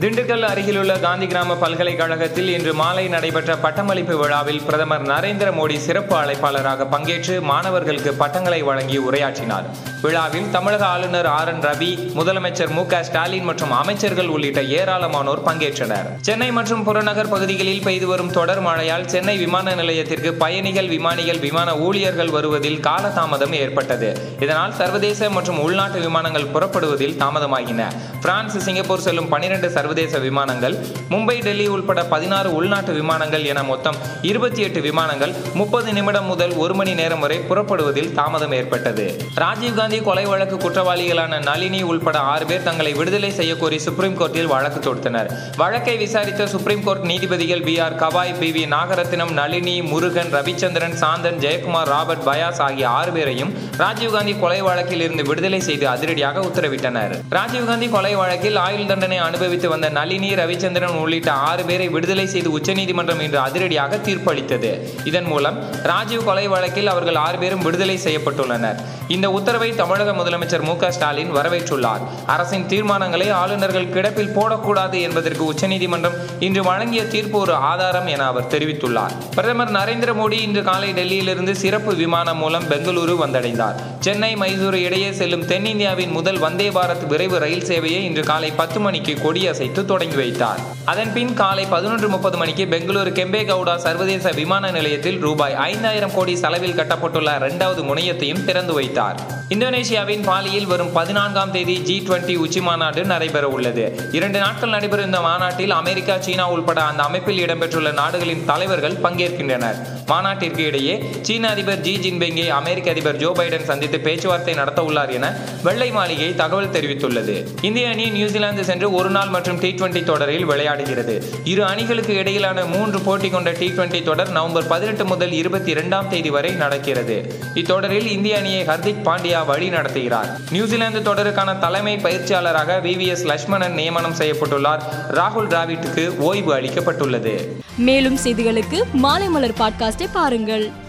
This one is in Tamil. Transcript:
திண்டுக்கல் அருகிலுள்ள காந்தி கிராம பல்கலைக்கழகத்தில் இன்று மாலை நடைபெற்ற பட்டமளிப்பு விழாவில் பிரதமர் நரேந்திர மோடி சிறப்பு அழைப்பாளராக பங்கேற்று மாணவர்களுக்கு பட்டங்களை வழங்கி உரையாற்றினார். விழாவில் தமிழக ஆளுநர் ஆர் என் ரவி முதலமைச்சர் மு க ஸ்டாலின் மற்றும் அமைச்சர்கள் உள்ளிட்ட ஏராளமானோர் பங்கேற்றனர். சென்னை மற்றும் புறநகர் பகுதிகளில் பெய்து வரும் தொடர் மழையால் சென்னை விமான நிலையத்திற்கு பயணிகள் விமானிகள் விமான ஊழியர்கள் வருவதில் காலதாமதம் ஏற்பட்டது. இதனால் சர்வதேச மற்றும் உள்நாட்டு விமானங்கள் புறப்படுவதில் தாமதமாகின. பிரான்ஸ் சிங்கப்பூர் செல்லும் பனிரெண்டு சர்வதேச விமானங்கள் மும்பை டெல்லி உள்பட பதினாறு உள்நாட்டு விமானங்கள் என மொத்தம் இருபத்தி எட்டு விமானங்கள் முப்பது நிமிடம் முதல் ஒரு மணி நேரம் வரை புறப்படுவதில் தாமதம் ஏற்பட்டது. ராஜீவ்காந்தி கொலை வழக்கு குற்றவாளிகளான நளினி உள்பட ஆறு பேர் தங்களை விடுதலை செய்யக்கோரி சுப்ரீம் கோர்ட்டில் வழக்கு தொடுத்தனர். வழக்கை விசாரித்த சுப்ரீம் கோர்ட் நீதிபதிகள் B R Gavai B V Nagarathna Nalini Murugan Ravichandran Santhan Jayakumar Robert Payas ஆகிய ஆறு பேரையும் ராஜீவ்காந்தி கொலை வழக்கில் இருந்து விடுதலை செய்து அதிரடியாக உத்தரவிட்டனர். ராஜீவ்காந்தி கொலை வழக்கில் ஆயுள் தண்டனை அனுபவித்து வந்த நளினி ரவிச்சந்திரன் உள்ளிட்ட ஆறு பேரை விடுதலை செய்து உச்சநீதிமன்றம் இன்று அதிரடியாக தீர்ப்பளித்தது. இதன் மூலம் ராஜீவ் கொலை வழக்கில் அவர்கள் ஆறு பேரும் விடுதலை செய்யப்பட்டுள்ளனர். இந்த உத்தரவை தமிழக முதலமைச்சர் மு ஸ்டாலின் வரவேற்றுள்ளார். அரசின் தீர்மானங்களை ஆளுநர்கள் கிடப்பில் போடக்கூடாது என்பதற்கு உச்சநீதிமன்றம் இன்று வழங்கிய தீர்ப்பு ஒரு ஆதாரம் என அவர் தெரிவித்துள்ளார். பிரதமர் நரேந்திர மோடி இன்று காலை டெல்லியிலிருந்து சிறப்பு விமானம் மூலம் பெங்களூரு வந்தடைந்தார். சென்னை மைசூரு இடையே செல்லும் தென்னிந்தியாவின் முதல் வந்தே பாரத் விரைவு ரயில் சேவையை இன்று காலை பத்து மணிக்கு கொடியசை அசைத்து தொடங்கி வைத்தார். அதன்பின் காலை பதினொன்று முப்பது மணிக்கு பெங்களூரு கெம்பேகவுடா சர்வதேச விமான நிலையத்தில் ரூபாய் ஐந்தாயிரம் கோடி செலவில் கட்டப்பட்டுள்ள இரண்டாவது முனையத்தையும் திறந்து வைத்தார். இந்தோனேஷியாவின் பாலியில் வரும் பதினான்காம் தேதி ஜி டுவெண்டி உச்சி மாநாடு நடைபெற உள்ளது. இரண்டு நாட்கள் நடைபெறும் இந்த மாநாட்டில் அமெரிக்கா சீனா உள்பட அந்த அமைப்பில் இடம்பெற்றுள்ள நாடுகளின் தலைவர்கள் பங்கேற்கின்றனர். மாநாட்டிற்கு இடையே சீன அதிபர் ஜி ஜின்பிங்கை அமெரிக்க அதிபர் ஜோ பைடன் சந்தித்து பேச்சுவார்த்தை நடத்த உள்ளார் என வெள்ளை மாளிகை தகவல் தெரிவித்துள்ளது. இந்திய அணி நியூசிலாந்து சென்று ஒரு நாள் மற்றும் டி டுவெண்டி தொடரில் விளையாடுகிறது. இரு அணிகளுக்கு இடையிலான மூன்று போட்டி கொண்ட டி டுவெண்டி தொடர் நவம்பர் பதினெட்டு முதல் இருபத்தி இரண்டாம் தேதி வரை நடக்கிறது. இத்தொடரில் இந்திய அணியை ஹர்திக் பாண்டியா வழி நடத்துகிறார். நியூசிலாந்து தொடருக்கான தலைமை பயிற்சியாளராக வி வி எஸ் லட்சுமணன் நியமனம் செய்யப்பட்டுள்ளார். ராகுல் டிராவிட்டுக்கு ஓய்வு அளிக்கப்பட்டுள்ளது. மேலும் செய்திகளுக்கு மாலை மலர் பாட்காஸ்டை பாருங்கள்.